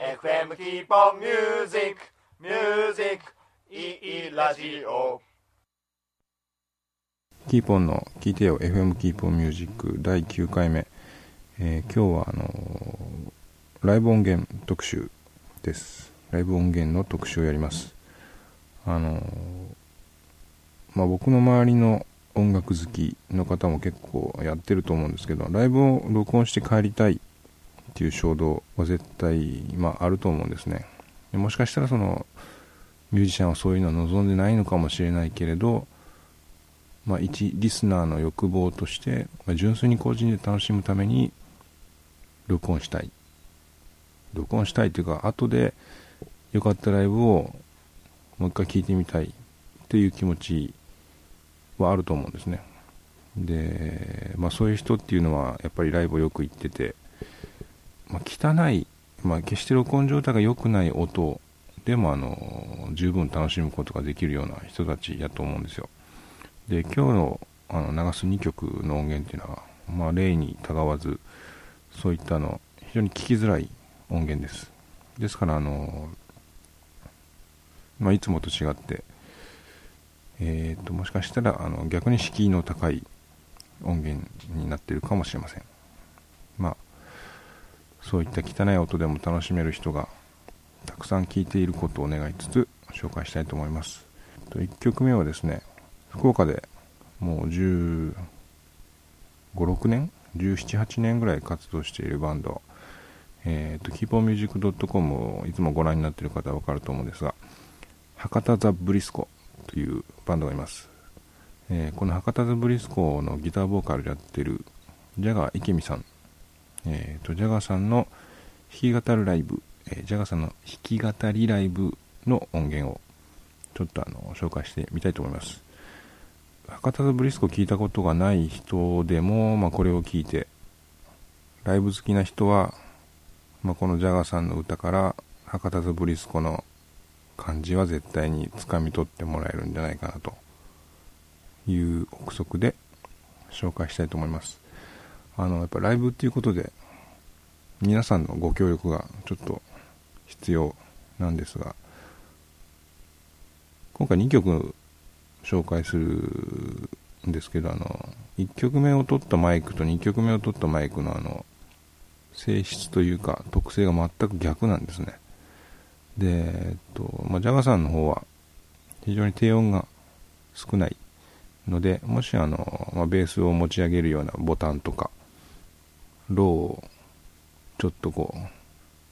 FM キーポンミュージックミュージックいいラジオキーポンの聞いてよ FM キーポンミュージック第9回目、えー今日はあのーライブ音源特集です。ライブ音源の特集をやります。あのーまあ僕の周りの音楽好きの方も結構やってると思うんですけどライブを録音して帰りたいっていう衝動は絶対、まあ、あると思うんですね。でもしかしたらそのミュージシャンはそういうのは望んでないのかもしれないけれどまあ、一リスナーの欲望として、まあ、純粋に個人で楽しむために録音したい。録音したいというか後で良かったライブをもう一回聴いてみたい。っていう気持ちはあると思うんですね。で、まあ、そういう人っていうのはやっぱりライブをよく行ってて、まあ、汚い、まあ、決して録音状態が良くない音でもあの十分楽しむことができるような人たちやと思うんですよ。で今日のあの流す2曲の音源っていうのは、まあ、例にたがわずそういったの非常に聞きづらい音源です。ですからあの、まあ、いつもと違って、えー、ともしかしたらあの逆に敷居の高い音源になっているかもしれません。まあそういった汚い音でも楽しめる人がたくさん聴いていることを願いつつ紹介したいと思います。と1曲目はですね福岡でもう1 5 6年1718年ぐらい活動しているバンドえー、とキーポーミュージック .com をいつもご覧になっている方は分かると思うんですが博多ザ・ブリスコというバンドがいます、えーこの博多ザ・ブリスコのギターボーカルでやってるジャガー池美さん、えー、とジャガーさんの弾き語るライブ、えージャガーさんの弾き語りライブの音源をちょっとあの紹介してみたいと思います。博多ザ・ブリスコ聞いたことがない人でも、まあ、これを聞いてライブ好きな人は、まあ、このジャガーさんの歌から博多ザ・ブリスコの感じは絶対に掴み取ってもらえるんじゃないかなという憶測で紹介したいと思います。あのやっぱライブっていうことで皆さんのご協力がちょっと必要なんですが今回2曲紹介するんですけどあの1曲目を取ったマイクと2曲目を取ったマイクのあの性質というか特性が全く逆なんですね。で、えっとまあ、ジャガさんの方は非常に低音が少ないのでもしあの、まあ、ベースを持ち上げるようなボタンとかローをちょっとこ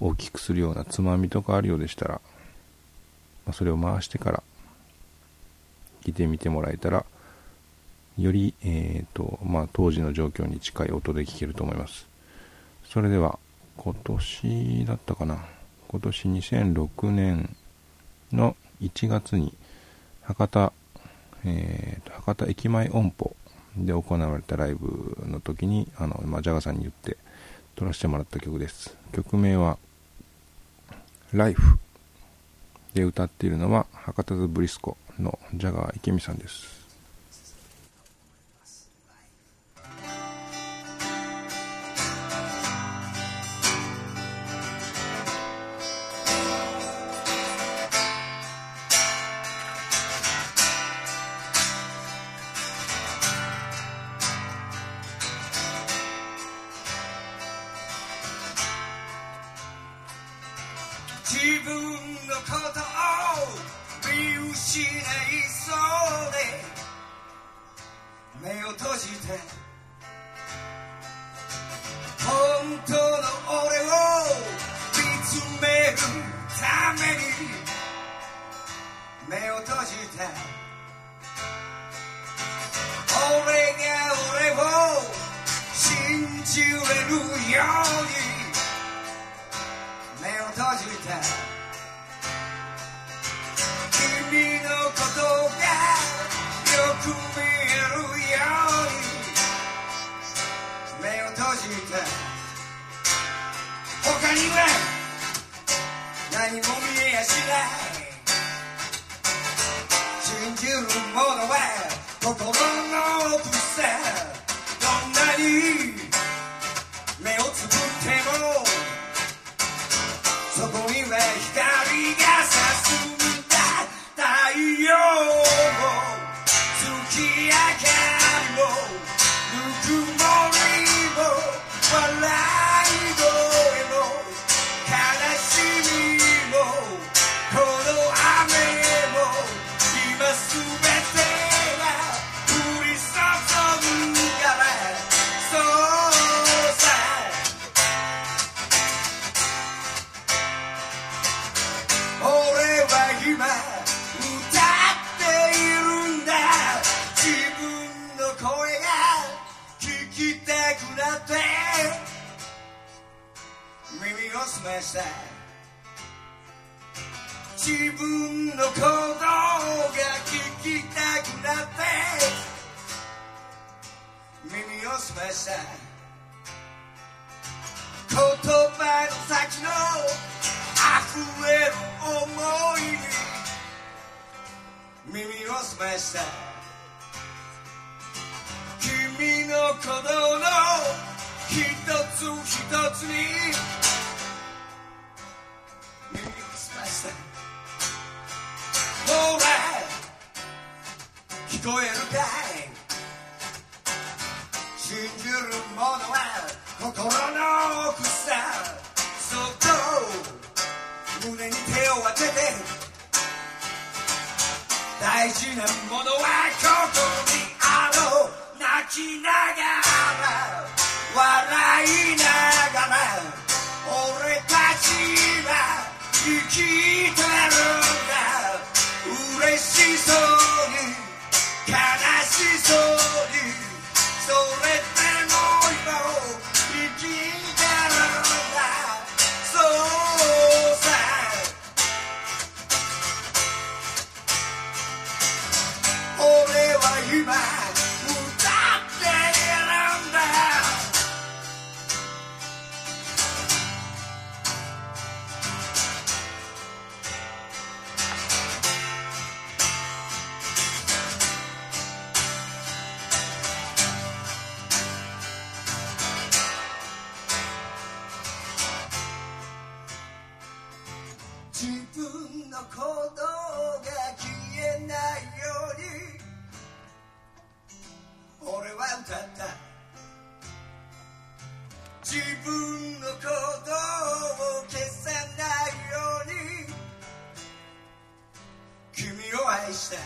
う大きくするようなつまみとかあるようでしたら、まあ、それを回してから聞いてみてもらえたらより、えーとまあ、当時の状況に近い音で聴けると思います。それでは今年だったかな。今年2006年の1月に博多、えーと博多駅前音歩で行われたライブの時にあの、まあ、ジャガさんに言って撮らせてもらった曲です。曲名は「Life」で歌っているのは博多ズブリスコのジャガー池美さんです。自分のことを見失いそうで目を閉じて本当の俺を見つめるために目を閉じて俺が俺を信じれるようには何も見えやしない。信じるものは心の奥さどんなに目をつぶってもそこには光が差すんだ。太陽。の鼓動が聞きたくなって耳を澄ました言葉の先の溢れる想いに耳を澄ました君の鼓動の一つ一つに聞こえるかい?信じる者は心の奥さそっと胸に手を当てて大事なものはここにあろう泣きながら笑い?ながら俺たちは生きてるんだ嬉しそうに悲しそした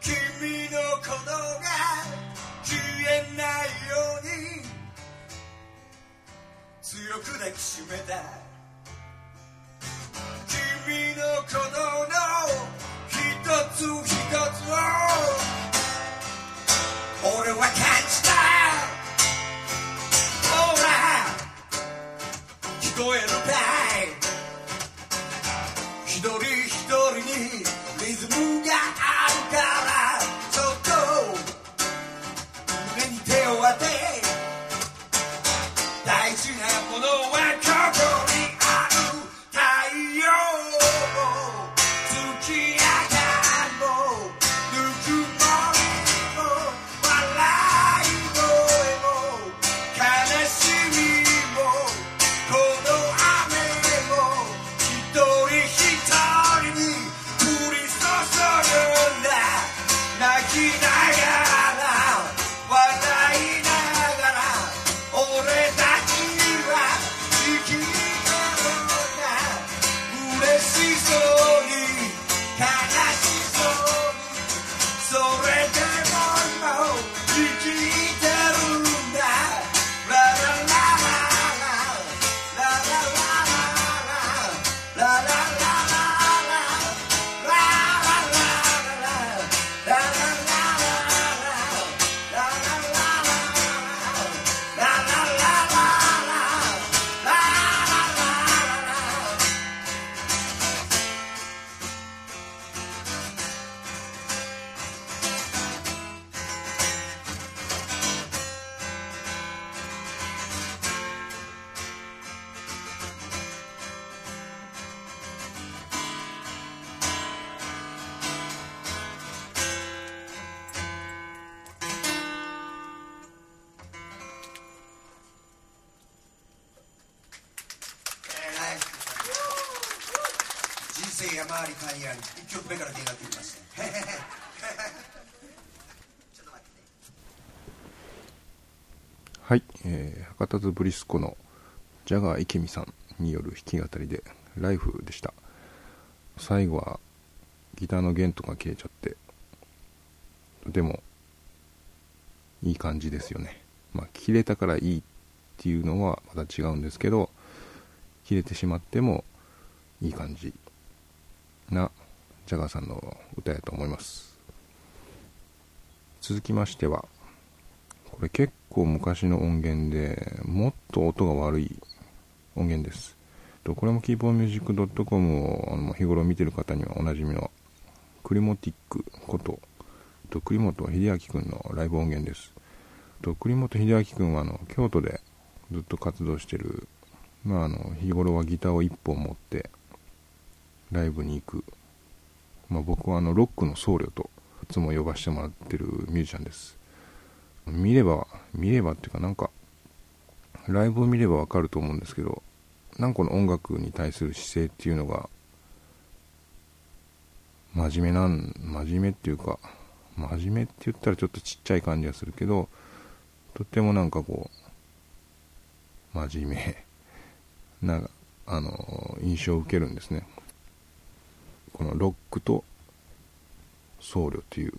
君のことが消えないように。強く抱きしめた回りカニアに1曲目から弦楽器いきますねへへへちょっと待ってはい、えー博多ズブリスコのジャガー池美さんによる弾き語りで「ライフでした。最後はギターの弦とか消えちゃってでもいい感じですよね。まあ切れたからいいっていうのはまた違うんですけど切れてしまってもいい感じ。なジャガーさんの歌やと思います。続きましてはこれ結構昔の音源でもっと音が悪い音源です。これもキーボーミュージック .com を日頃見てる方にはおなじみのクリモティックことと栗本秀明くんのライブ音源です。と栗本秀明くんはあの京都でずっと活動してるまああの日頃はギターを1本持ってライブに行く。まあ僕はあのロックの僧侶といつも呼ばせてもらってるミュージシャンです。見れば見ればっていうかなんかライブを見ればわかると思うんですけどなんかこの音楽に対する姿勢っていうのが真面目なん真面目っていうか真面目って言ったらちょっとちっちゃい感じがするけどとってもなんかこう真面目なあの印象を受けるんですね。このロックと僧侶っていう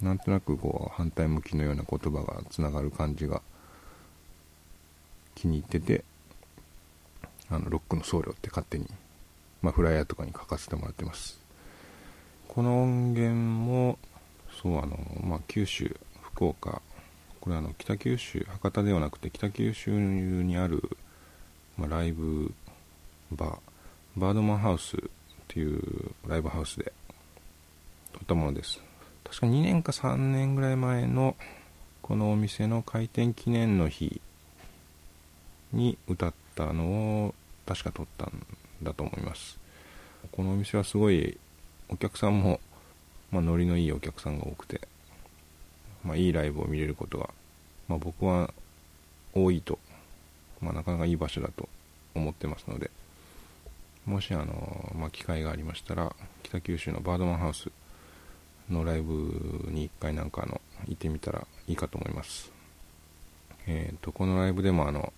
なんとなくこう反対向きのような言葉がつながる感じが気に入っててあのロックの僧侶って勝手に、まあ、フライヤーとかに書かせてもらってます。この音源もそうあの、まあ、九州福岡これあの北九州博多ではなくて北九州にある、まあ、ライブバーバードマンハウスっていうライブハウスで撮ったものです。確か2年か3年ぐらい前のこのお店の開店記念の日に歌ったのを確か撮ったんだと思います。このお店はすごいお客さんも、まあ、ノリのいいお客さんが多くて、まあ、いいライブを見れることが、まあ、僕は多いと、まあ、なかなかいい場所だと思ってますのでもしあの、まあ、機会がありましたら北九州のバードマンハウスのライブに一回なんかあの行ってみたらいいかと思います。えっ、とこのライブでもあの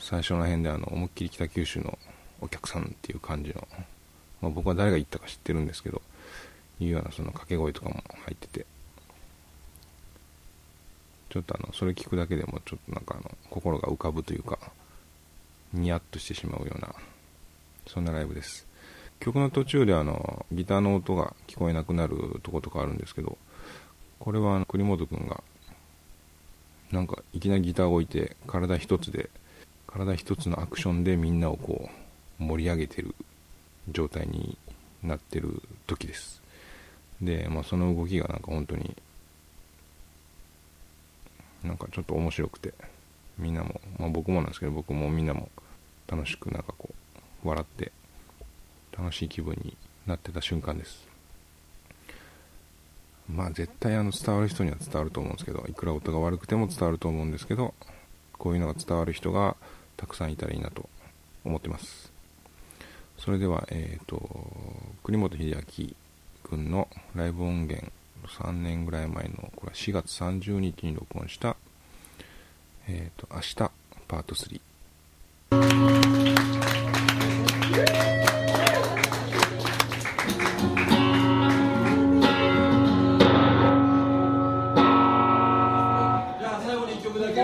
最初の辺であの思いっきり北九州のお客さんっていう感じの、まあ、僕は誰が行ったか知ってるんですけどいうようなその掛け声とかも入っててちょっとあのそれ聞くだけでもちょっとなんかあの心が浮かぶというかニヤッとしてしまうようなそんなライブです。曲の途中であのギターの音が聞こえなくなるとことかあるんですけどこれはあの栗本君がなんかいきなりギターを置いて体一つで体一つのアクションでみんなをこう盛り上げてる状態になってる時です。で、まあ、その動きがなんか本当になんかちょっと面白くて。みんなも、まあ、僕もなんですけど僕もみんなも楽しくなんかこう笑って楽しい気分になってた瞬間です。まあ絶対あの伝わる人には伝わると思うんですけどいくら音が悪くても伝わると思うんですけどこういうのが伝わる人がたくさんいたらいいなと思ってます。それではえっ、と栗本秀明君のライブ音源3年ぐらい前のこれは4月30日に録音したえっ、と明日パート3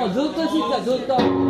もうずっと知ったずっと「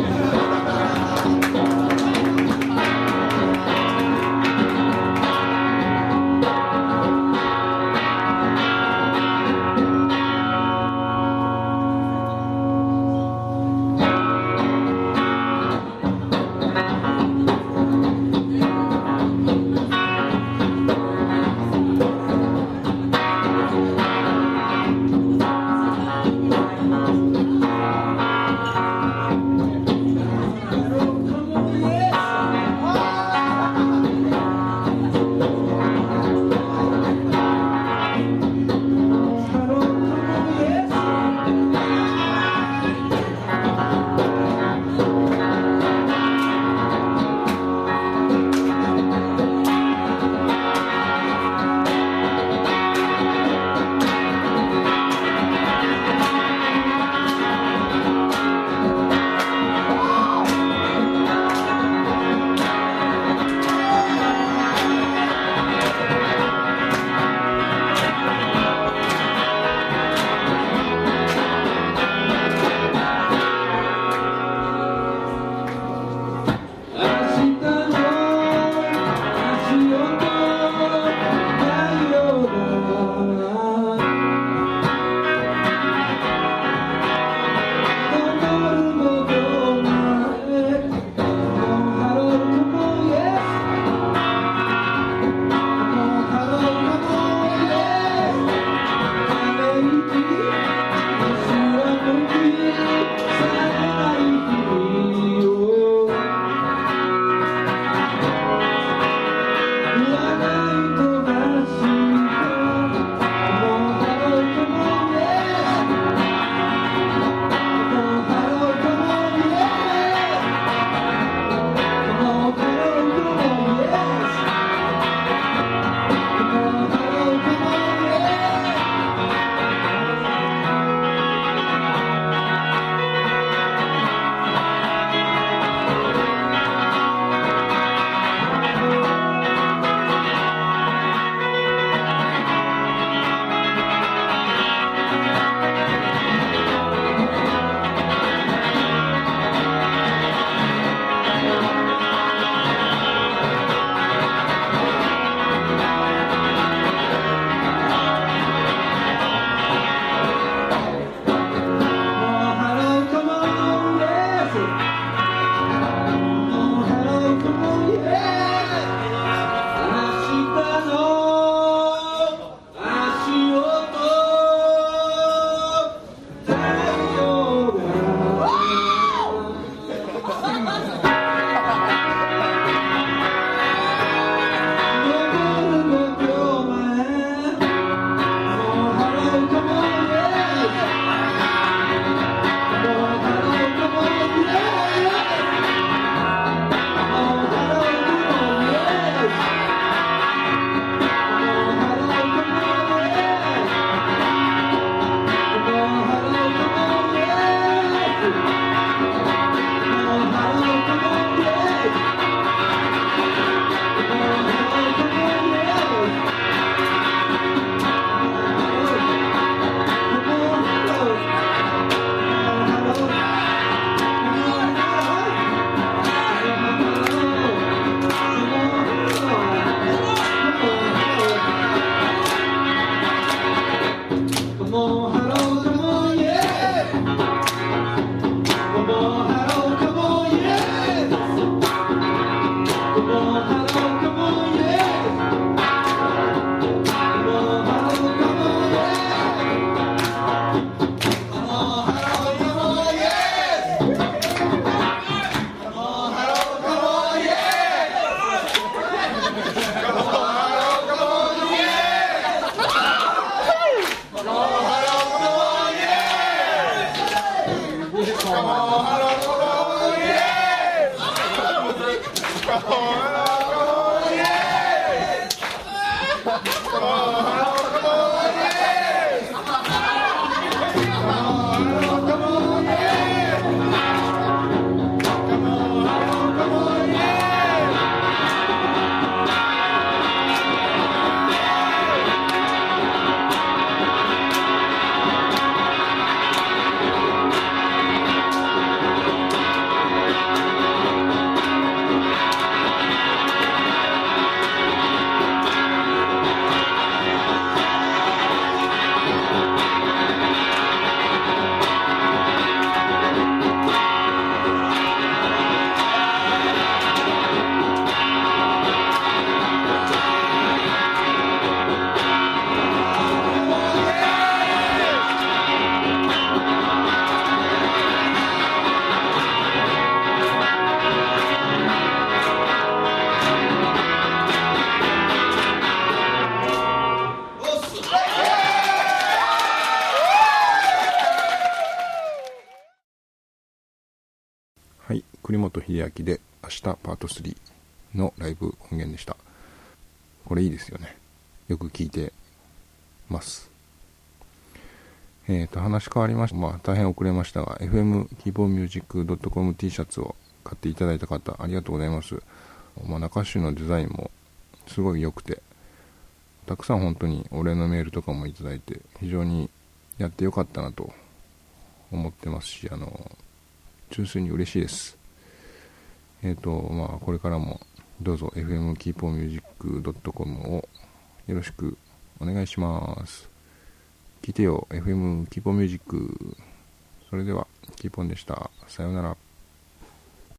はいで「明日パート3」のライブ音源でした。これいいですよね。よく聞いてます。えーと話変わりました。まあ大変遅れましたが FM キーボーミュージック .com T シャツを買っていただいた方ありがとうございます、まあ、中州のデザインもすごい良くてたくさん本当にお礼のメールとかもいただいて非常にやってよかったなと思ってますしあの純粋に嬉しいです。えっ、と、まあ、これからもどうぞ fmkeepmusic.com をよろしくお願いします。聞いてよ、FM キーポンミュージック。それでは、キーポンでした。さようなら。